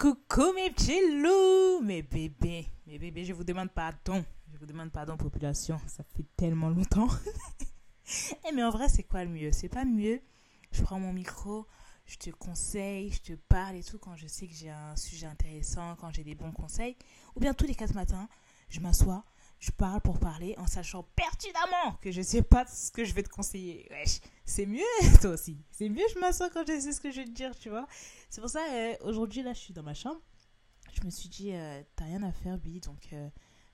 Coucou mes petits loups, mes bébés, mes bébés, je vous demande pardon. Je vous demande pardon, population. Ça fait tellement longtemps. Eh, mais en vrai, c'est quoi le mieux? C'est pas mieux? Je prends mon micro, je te conseille, je te parle et tout quand je sais que j'ai un sujet intéressant, quand j'ai des bons conseils. Ou bien tous les quatre matins, je m'assois, je parle pour parler en sachant pertinemment que je sais pas ce que je vais te conseiller. Wesh, c'est mieux, toi aussi. C'est mieux, je m'assois quand je sais ce que je vais te dire, tu vois. C'est pour ça, euh, aujourd'hui, là, je suis dans ma chambre. Je me suis dit, euh, t'as rien à faire, Billy, donc euh,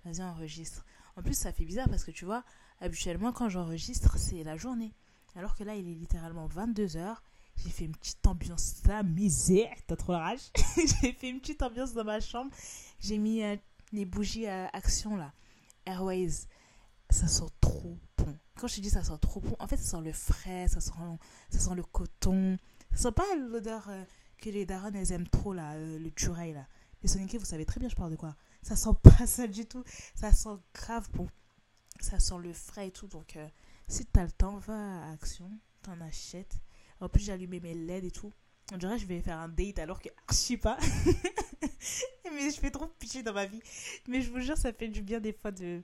vas-y, enregistre. En plus, ça fait bizarre parce que tu vois, habituellement, quand j'enregistre, c'est la journée. Alors que là, il est littéralement 22h. J'ai fait une petite ambiance, la misère, t'as trop rage? J'ai fait une petite ambiance dans ma chambre. J'ai mis les bougies à action là. Airways, ça sent trop bon. Quand je dis ça sent trop bon, en fait, ça sent le frais, ça sent, ça sent le coton. Ça sent pas l'odeur euh, que les darons elles aiment trop là, euh, le tureil là. Les soniqués, vous savez très bien je parle de quoi. Ça sent pas ça du tout. Ça sent grave bon. Ça sent le frais et tout. Donc, euh, si t'as le temps, va à Action, t'en achètes. En plus, allumé mes LED et tout. On dirait que je vais faire un date alors que je sais pas. mais je fais trop pitié dans ma vie. Mais je vous jure, ça fait du bien des fois de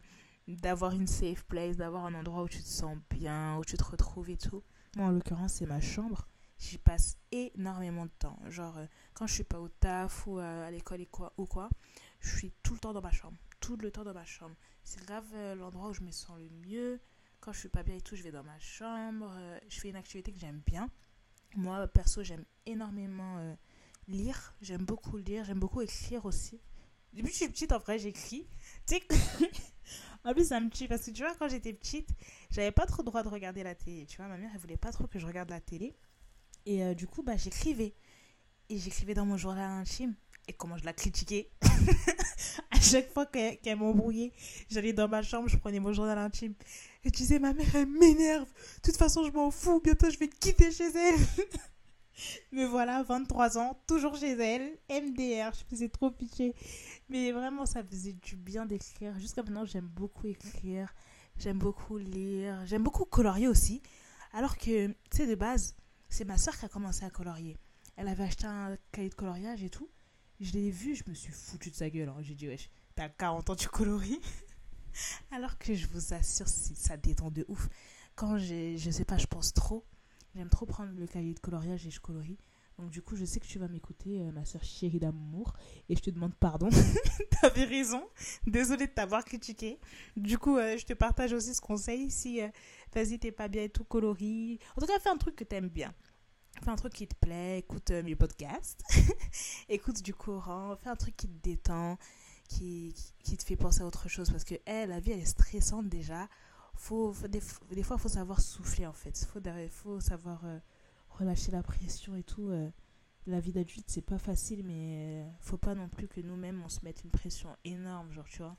d'avoir une safe place, d'avoir un endroit où tu te sens bien, où tu te retrouves et tout. Moi, en l'occurrence, c'est ma chambre. J'y passe énormément de temps. Genre, euh, quand je suis pas au taf ou à l'école quoi, ou quoi, je suis tout le temps dans ma chambre. Tout le temps dans ma chambre. C'est grave euh, l'endroit où je me sens le mieux. Quand je suis pas bien et tout, je vais dans ma chambre. Euh, je fais une activité que j'aime bien. Moi, perso, j'aime énormément lire. J'aime beaucoup lire. J'aime beaucoup écrire aussi. Depuis que je suis petite, en vrai, j'écris. En plus, ça me tue parce que tu vois, quand j'étais petite, j'avais pas trop le droit de regarder la télé. Tu vois, ma mère, elle voulait pas trop que je regarde la télé. Et euh, du coup, bah, j'écrivais. Et j'écrivais dans mon journal intime. Et comment je la critiquais. à chaque fois qu'elle m'embrouillait, j'allais dans ma chambre, je prenais mon journal intime. Et tu sais, ma mère, elle m'énerve. De toute façon, je m'en fous. Bientôt, je vais quitter chez elle. Mais voilà, 23 ans, toujours chez elle, MDR, je faisais trop pitié. Mais vraiment, ça faisait du bien d'écrire. Jusqu'à maintenant, j'aime beaucoup écrire, j'aime beaucoup lire, j'aime beaucoup colorier aussi. Alors que, tu sais, de base, c'est ma soeur qui a commencé à colorier. Elle avait acheté un cahier de coloriage et tout. Je l'ai vu, je me suis foutu de sa gueule. Hein. J'ai dit, wesh, t'as 40 ans, tu colories. Alors que je vous assure, ça détend de ouf. Quand j'ai, je sais pas, je pense trop J'aime trop prendre le cahier de coloriage et je colorie. Donc du coup, je sais que tu vas m'écouter, euh, ma soeur chérie d'amour, et je te demande pardon. T'avais raison. Désolée de t'avoir critiqué. Du coup, euh, je te partage aussi ce conseil. Si, euh, vas-y, t'es pas bien et tout, colorie. En tout cas, fais un truc que t'aimes bien. Fais un truc qui te plaît. Écoute mes podcasts. écoute du courant. Fais un truc qui te détend, qui, qui, te fait penser à autre chose. Parce que, hey, la vie, elle est stressante déjà faut, des, fois, il faut savoir souffler en fait. Il faut, faut savoir euh, relâcher la pression et tout. Euh. la vie d'adulte, c'est pas facile, mais euh, faut pas non plus que nous-mêmes on se mette une pression énorme, genre, tu vois.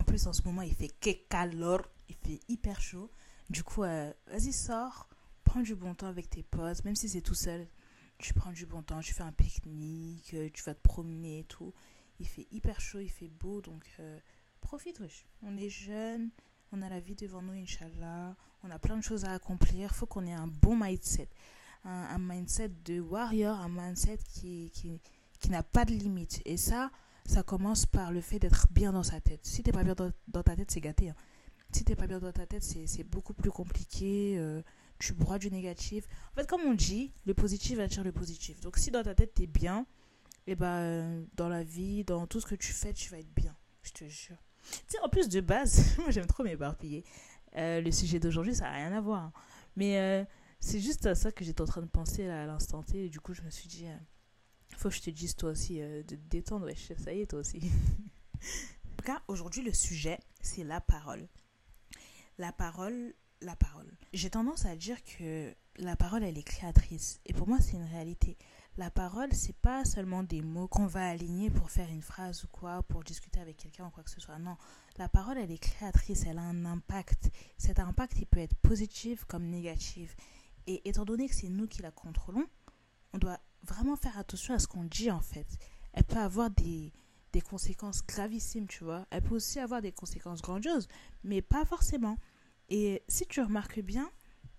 En plus, en ce moment, il fait que calor, il fait hyper chaud. Du coup, vas-y, sors, prends du bon temps avec tes potes, même si c'est tout seul. Tu prends du bon temps, tu fais un pique-nique, tu vas te promener et tout. Il fait hyper chaud, il fait beau, donc profite, wesh. On est jeunes, on a la vie devant nous, Inch'Allah, on a plein de choses à accomplir, il faut qu'on ait un bon mindset, un, mindset de warrior, un mindset qui, qui, qui n'a pas de limite. Et ça, ça commence par le fait d'être bien dans sa tête. Si t'es pas bien dans, ta tête, c'est gâté. Hein. Si t'es pas bien dans ta tête, c'est beaucoup plus compliqué. Euh, tu broies du négatif. En fait, comme on dit, le positif attire le positif. Donc, si dans ta tête, t'es bien, et eh ben, dans la vie, dans tout ce que tu fais, tu vas être bien. Je te jure. Tu en plus de base, moi j'aime trop m'éparpiller. Euh, le sujet d'aujourd'hui, ça n'a rien à voir. Hein. Mais euh, c'est juste à ça que j'étais en train de penser à l'instant T. Et du coup, je me suis dit, euh, faut que je te dise toi aussi de te détendre. Ouais, ça y est, toi aussi. en tout cas, aujourd'hui, le sujet, c'est la parole. La parole, la parole. J'ai tendance à dire que la parole, elle est créatrice. Et pour moi, c'est une réalité la parole, c'est pas seulement des mots qu'on va aligner pour faire une phrase ou quoi, pour discuter avec quelqu'un ou quoi que ce soit. Non, la parole, elle est créatrice, elle a un impact. Cet impact, il peut être positif comme négatif. Et étant donné que c'est nous qui la contrôlons, on doit vraiment faire attention à ce qu'on dit en fait. Elle peut avoir des, des conséquences gravissimes, tu vois. Elle peut aussi avoir des conséquences grandioses, mais pas forcément. Et si tu remarques bien,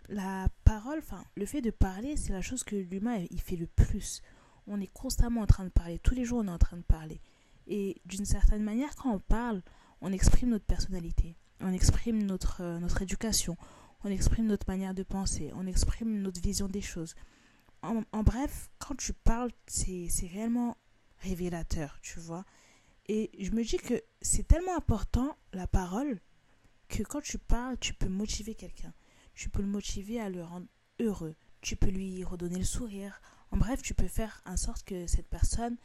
la parole, enfin, le fait de parler, c'est la chose que l'humain, il fait le plus. On est constamment en train de parler. Tous les jours, on est en train de parler. Et d'une certaine manière, quand on parle, on exprime notre personnalité, on exprime notre, euh, notre éducation, on exprime notre manière de penser, on exprime notre vision des choses. En, en bref, quand tu parles, c'est réellement révélateur, tu vois. Et je me dis que c'est tellement important, la parole, que quand tu parles, tu peux motiver quelqu'un. Tu peux le motiver à le rendre heureux. Tu peux lui redonner le sourire. En bref, tu peux faire en sorte que cette personne,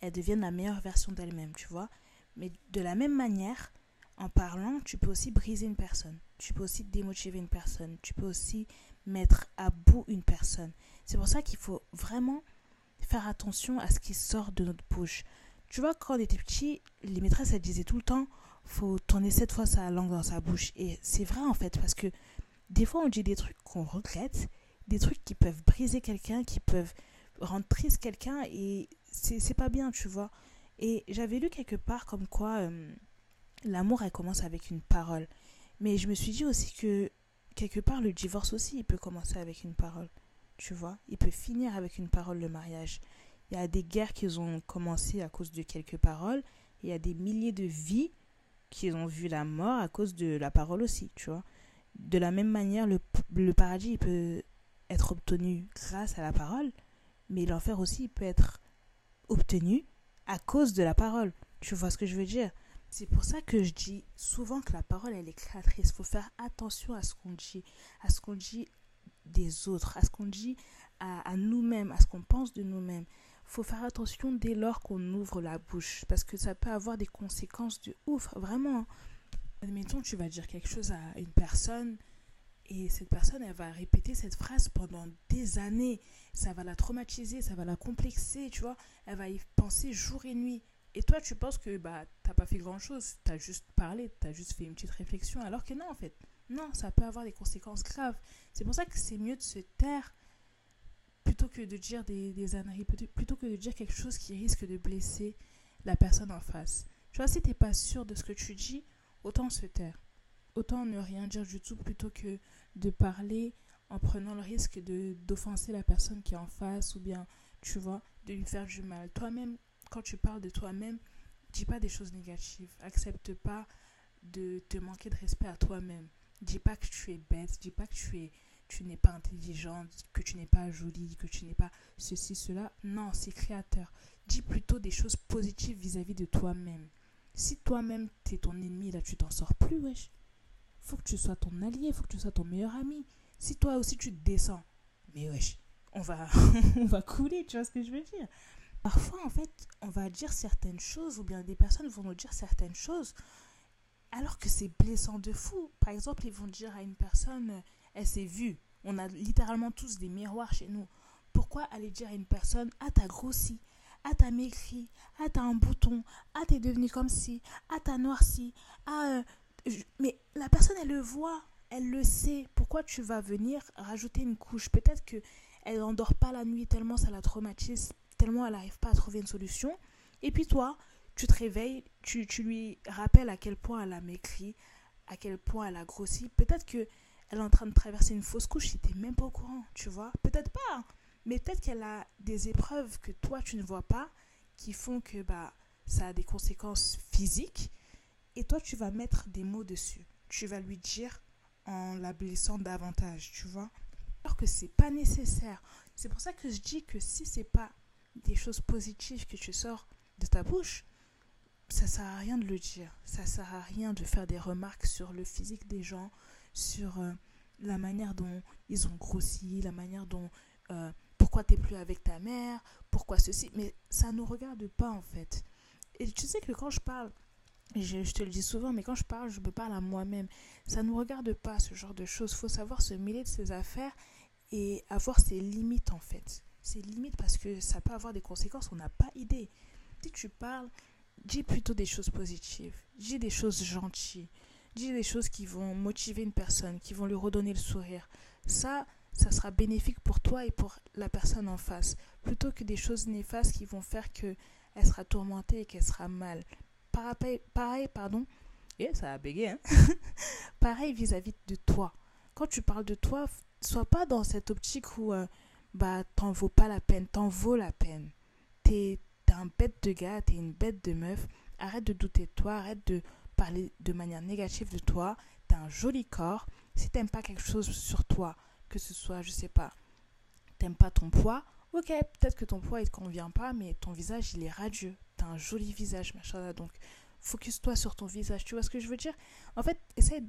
elle devienne la meilleure version d'elle-même, tu vois. Mais de la même manière, en parlant, tu peux aussi briser une personne. Tu peux aussi démotiver une personne. Tu peux aussi mettre à bout une personne. C'est pour ça qu'il faut vraiment faire attention à ce qui sort de notre bouche. Tu vois, quand on était petit, les maîtresses, elles disaient tout le temps, faut tourner sept fois sa langue dans sa bouche. Et c'est vrai, en fait, parce que des fois, on dit des trucs qu'on regrette, des trucs qui peuvent briser quelqu'un, qui peuvent rendre triste quelqu'un, et c'est pas bien, tu vois. Et j'avais lu quelque part comme quoi euh, l'amour, elle commence avec une parole. Mais je me suis dit aussi que quelque part, le divorce aussi, il peut commencer avec une parole. Tu vois, il peut finir avec une parole le mariage. Il y a des guerres qui ont commencé à cause de quelques paroles. Il y a des milliers de vies qui ont vu la mort à cause de la parole aussi, tu vois. De la même manière, le, paradis peut être obtenu grâce à la parole, mais l'enfer aussi peut être obtenu à cause de la parole. Tu vois ce que je veux dire? C'est pour ça que je dis souvent que la parole, elle est créatrice. Il faut faire attention à ce qu'on dit, à ce qu'on dit des autres, à ce qu'on dit à nous-mêmes, à ce qu'on pense de nous-mêmes. Faut faire attention dès lors qu'on ouvre la bouche, parce que ça peut avoir des conséquences de ouf, vraiment. Admettons, tu vas dire quelque chose à une personne, et cette personne, elle va répéter cette phrase pendant des années. Ça va la traumatiser, ça va la complexer, tu vois. Elle va y penser jour et nuit. Et toi, tu penses que bah, t'as pas fait grand-chose. T'as juste parlé, t'as juste fait une petite réflexion. Alors que non, en fait. Non, ça peut avoir des conséquences graves. C'est pour ça que c'est mieux de se taire plutôt que de dire des, des plutôt que de dire quelque chose qui risque de blesser la personne en face. Tu vois, si t'es pas sûr de ce que tu dis, autant se taire. Autant ne rien dire du tout plutôt que de parler en prenant le risque d'offenser la personne qui est en face ou bien, tu vois, de lui faire du mal. Toi-même, quand tu parles de toi-même, dis pas des choses négatives. Accepte pas de te manquer de respect à toi-même. Dis pas que tu es bête, dis pas que tu es tu n'es pas intelligente, que tu n'es pas jolie, que tu n'es pas ceci, cela. Non, c'est créateur. Dis plutôt des choses positives vis-à-vis de toi-même. Si toi-même, tu es ton ennemi, là, tu t'en sors plus, wesh faut que tu sois ton allié, faut que tu sois ton meilleur ami. Si toi aussi tu te descends, mais wesh, on va, on va couler, tu vois ce que je veux dire. Parfois, en fait, on va dire certaines choses, ou bien des personnes vont nous dire certaines choses, alors que c'est blessant de fou. Par exemple, ils vont dire à une personne, elle s'est vue. On a littéralement tous des miroirs chez nous. Pourquoi aller dire à une personne, ah, t'as grossi, ah, t'as maigri, ah, t'as un bouton, ah, t'es devenu comme ci, ah, t'as noirci, ah, euh, mais la personne, elle le voit, elle le sait. Pourquoi tu vas venir rajouter une couche? Peut-être que elle n'endort pas la nuit tellement ça la traumatise, tellement elle n'arrive pas à trouver une solution. Et puis toi, tu te réveilles, tu, tu lui rappelles à quel point elle a maigri, à quel point elle a grossi. Peut-être que elle est en train de traverser une fausse couche n'es même pas au courant, tu vois. Peut-être pas, hein. mais peut-être qu'elle a des épreuves que toi tu ne vois pas qui font que bah, ça a des conséquences physiques et toi, tu vas mettre des mots dessus. Tu vas lui dire en la blessant davantage, tu vois. Alors que c'est pas nécessaire. C'est pour ça que je dis que si c'est pas des choses positives que tu sors de ta bouche, ça sert à rien de le dire. Ça sert à rien de faire des remarques sur le physique des gens, sur euh, la manière dont ils ont grossi, la manière dont euh, pourquoi t'es plus avec ta mère, pourquoi ceci. Mais ça nous regarde pas en fait. Et tu sais que quand je parle je, te le dis souvent, mais quand je parle, je me parle à moi-même. Ça ne nous regarde pas, ce genre de choses. Faut savoir se mêler de ses affaires et avoir ses limites, en fait. Ses limites parce que ça peut avoir des conséquences, on n'a pas idée. Si tu parles, dis plutôt des choses positives. Dis des choses gentilles. Dis des choses qui vont motiver une personne, qui vont lui redonner le sourire. Ça, ça sera bénéfique pour toi et pour la personne en face. Plutôt que des choses néfastes qui vont faire qu'elle sera tourmentée et qu'elle sera mal pareil, pareil pardon, et ça a bégayé, hein pareil vis-à-vis de toi. Quand tu parles de toi, sois pas dans cette optique où euh, bah t'en vaut pas la peine, t'en vaut la peine. t'es un bête de gars, t'es une bête de meuf. Arrête de douter de toi, arrête de parler de manière négative de toi. T'as un joli corps. Si t'aimes pas quelque chose sur toi, que ce soit, je sais pas, t'aimes pas ton poids, ok, peut-être que ton poids il te convient pas, mais ton visage il est radieux. T'as un joli visage, machin. Donc, focus-toi sur ton visage. Tu vois ce que je veux dire? En fait, essaie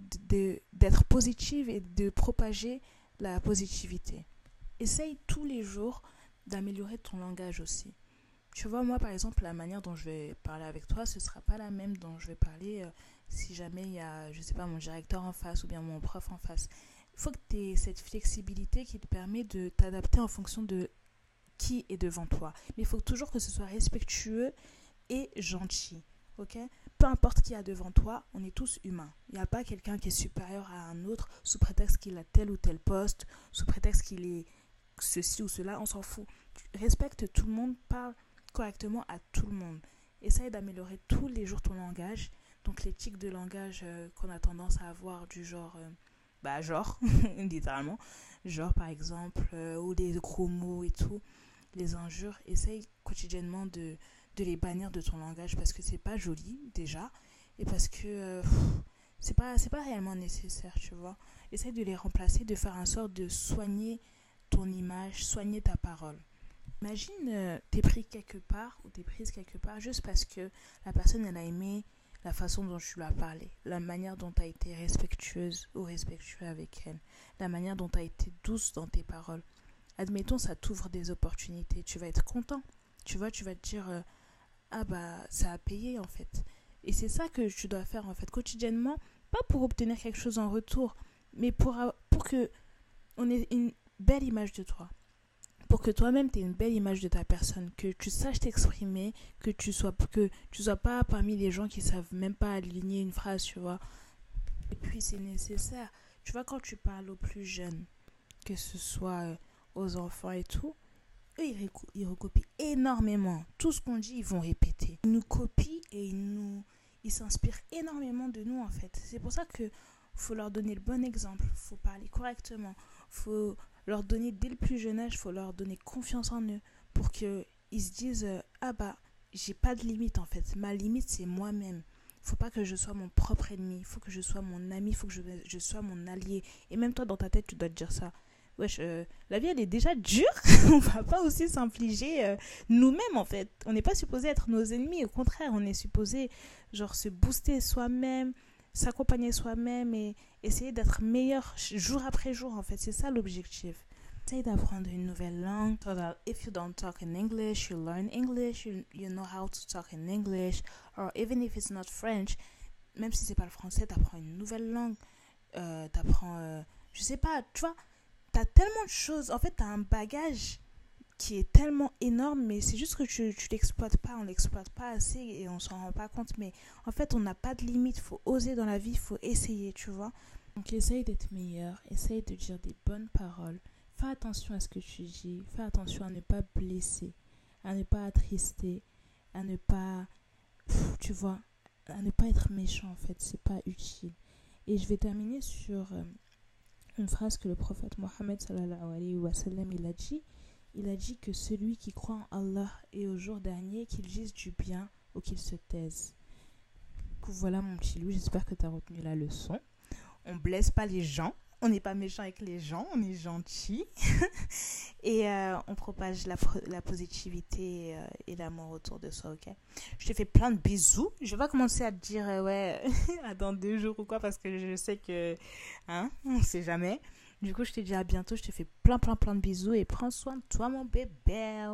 d'être positive et de propager la positivité. Essaye tous les jours d'améliorer ton langage aussi. Tu vois, moi, par exemple, la manière dont je vais parler avec toi, ce ne sera pas la même dont je vais parler euh, si jamais il y a, je sais pas, mon directeur en face ou bien mon prof en face. Il faut que tu aies cette flexibilité qui te permet de t'adapter en fonction de qui est devant toi. Mais il faut toujours que ce soit respectueux et gentil. Ok? Peu importe qui a devant toi, on est tous humains. Il n'y a pas quelqu'un qui est supérieur à un autre sous prétexte qu'il a tel ou tel poste, sous prétexte qu'il est ceci ou cela, on s'en fout. Respecte tout le monde, parle correctement à tout le monde. Essaye d'améliorer tous les jours ton langage. Donc les tics de langage euh, qu'on a tendance à avoir du genre, euh, bah genre, littéralement, genre par exemple, euh, ou des gros mots et tout, les injures, essaye quotidiennement de, de les bannir de ton langage parce que c'est pas joli déjà et parce que c'est pas c'est pas réellement nécessaire, tu vois. Essaye de les remplacer, de faire en sorte de soigner ton image, soigner ta parole. Imagine, euh, t'es pris quelque part ou t'es prise quelque part juste parce que la personne, elle a aimé la façon dont tu lui as parlé, la manière dont tu as été respectueuse ou respectueux avec elle, la manière dont tu as été douce dans tes paroles. Admettons, ça t'ouvre des opportunités. Tu vas être content. Tu vois, tu vas te dire, euh, ah bah, ça a payé en fait. Et c'est ça que tu dois faire en fait quotidiennement, pas pour obtenir quelque chose en retour, mais pour, pour que on ait une belle image de toi pour que toi-même tu aies une belle image de ta personne, que tu saches t'exprimer, que tu sois que tu sois pas parmi les gens qui savent même pas aligner une phrase, tu vois. Et puis c'est nécessaire. Tu vois quand tu parles aux plus jeunes, que ce soit euh, aux enfants et tout, eux ils, recopient énormément. Tout ce qu'on dit, ils vont répéter. Ils nous copient et ils nous ils s'inspirent énormément de nous en fait. C'est pour ça que faut leur donner le bon exemple, faut parler correctement, faut leur donner dès le plus jeune âge, faut leur donner confiance en eux pour qu'ils se disent euh, Ah bah, j'ai pas de limite en fait. Ma limite, c'est moi-même. Faut pas que je sois mon propre ennemi. Faut que je sois mon ami. Faut que je, je, sois mon allié. Et même toi, dans ta tête, tu dois te dire ça. Wesh, euh, la vie, elle est déjà dure. on va pas aussi s'infliger euh, nous-mêmes, en fait. On n'est pas supposé être nos ennemis. Au contraire, on est supposé, genre, se booster soi-même, s'accompagner soi-même et essayer d'être meilleur jour après jour en fait. C'est ça l'objectif. Essaye d'apprendre une nouvelle langue. So that if you don't talk in English you learn English you, you know how to talk in English. Or even if it's not même si c'est pas le français t'apprends une nouvelle langue. Euh, t'apprends euh, je sais pas tu vois t'as tellement de choses. En fait t'as un bagage qui est tellement énorme, mais c'est juste que tu ne l'exploites pas, on l'exploite pas assez et on s'en rend pas compte. Mais en fait, on n'a pas de limite, il faut oser dans la vie, il faut essayer, tu vois. Donc essaye d'être meilleur, essaye de dire des bonnes paroles. Fais attention à ce que tu dis, fais attention à ne pas blesser, à ne pas attrister, à ne pas, tu vois, à ne pas être méchant en fait, c'est pas utile. Et je vais terminer sur euh, une phrase que le prophète Mohammed sallallahu alayhi wa sallam il a dit il a dit que celui qui croit en Allah et au jour dernier, qu'il dise du bien ou qu'il se taise. Voilà mon petit loup, j'espère que tu as retenu la leçon. On blesse pas les gens, on n'est pas méchant avec les gens, on est gentil et euh, on propage la, la positivité euh, et l'amour autour de soi, ok? Je te fais plein de bisous. Je vais pas commencer à te dire, euh, ouais, dans deux jours ou quoi, parce que je sais que, hein, on sait jamais. Du coup, je te dis à bientôt. Je te fais plein, plein, plein de bisous et prends soin de toi, mon bébé.